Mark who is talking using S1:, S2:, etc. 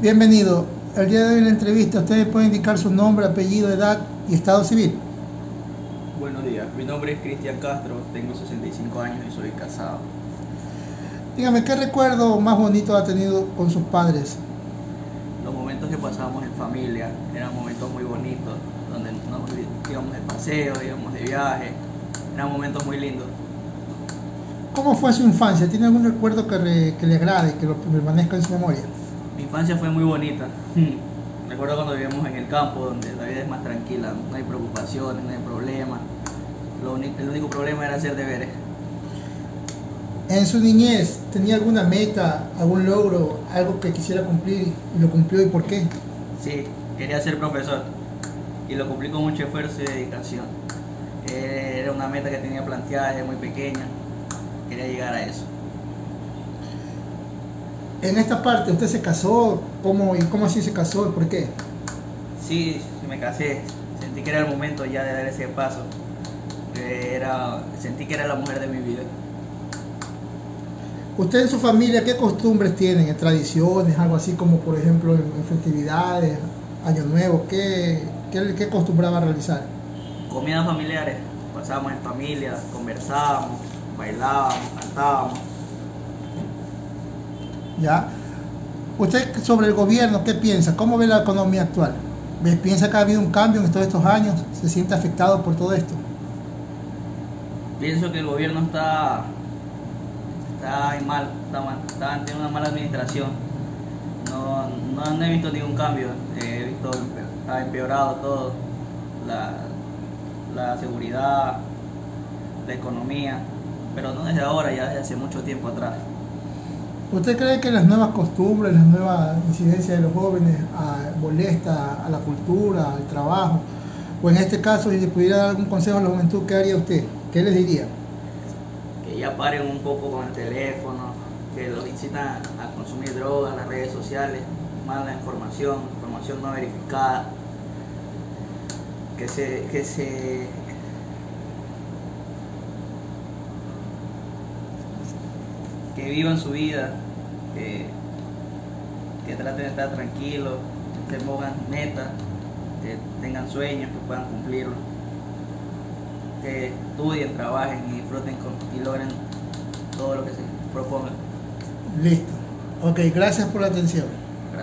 S1: Bienvenido. El día de hoy en la entrevista, ¿ustedes pueden indicar su nombre, apellido, edad y estado civil?
S2: Buenos días, mi nombre es Cristian Castro, tengo 65 años y soy casado.
S1: Dígame, ¿qué recuerdo más bonito ha tenido con sus padres?
S2: Los momentos que pasábamos en familia eran momentos muy bonitos, donde nos íbamos de paseo, íbamos de viaje, eran momentos muy lindos.
S1: ¿Cómo fue su infancia? ¿Tiene algún recuerdo que, re- que le agrade, que lo permanezca en su memoria?
S2: Mi infancia fue muy bonita. Recuerdo cuando vivíamos en el campo, donde la vida es más tranquila, no hay preocupaciones, no hay problemas. Lo el único problema era hacer deberes.
S1: En su niñez, ¿tenía alguna meta, algún logro, algo que quisiera cumplir y lo cumplió y por qué?
S2: Sí, quería ser profesor y lo cumplí con mucho esfuerzo y dedicación. Eh, Era una meta que tenía planteada desde muy pequeña, quería llegar a eso.
S1: En esta parte, ¿usted se casó? ¿Cómo, ¿Y cómo así se casó y por qué?
S2: Sí, me casé, sentí que era el momento ya de dar ese paso. Era, sentí que era la mujer de mi vida.
S1: ¿Usted en su familia qué costumbres tienen? ¿En tradiciones, algo así como por ejemplo en, en festividades, Año Nuevo? ¿Qué, qué, qué acostumbraba a realizar?
S2: Comidas familiares, pasábamos en familia, conversábamos, bailábamos, cantábamos.
S1: ¿Ya? ¿Usted sobre el gobierno qué piensa? ¿Cómo ve la economía actual? ¿Ve- ¿Piensa que ha habido un cambio en todos estos años? ¿Se siente afectado por todo esto?
S2: Pienso que el gobierno está, está mal, está mal, está ante una mala administración. No, no, no he visto ningún cambio, eh, he visto ha empeorado todo, la, la seguridad, la economía, pero no desde ahora, ya desde hace mucho tiempo atrás.
S1: ¿Usted cree que las nuevas costumbres, las nuevas incidencias de los jóvenes ah, molesta a la cultura, al trabajo? O en este caso, si le pudiera dar algún consejo a la juventud, ¿qué haría usted? ¿Qué les diría?
S2: que ya paren un poco con el teléfono, que los incitan a consumir drogas, las redes sociales, mala información, información no verificada, que se, que se que vivan su vida, que, traten de estar tranquilos, que se pongan metas, que tengan sueños, que puedan cumplirlos que estudien, trabajen y disfruten y logren todo lo que se propongan.
S1: Listo. Ok, gracias por la atención.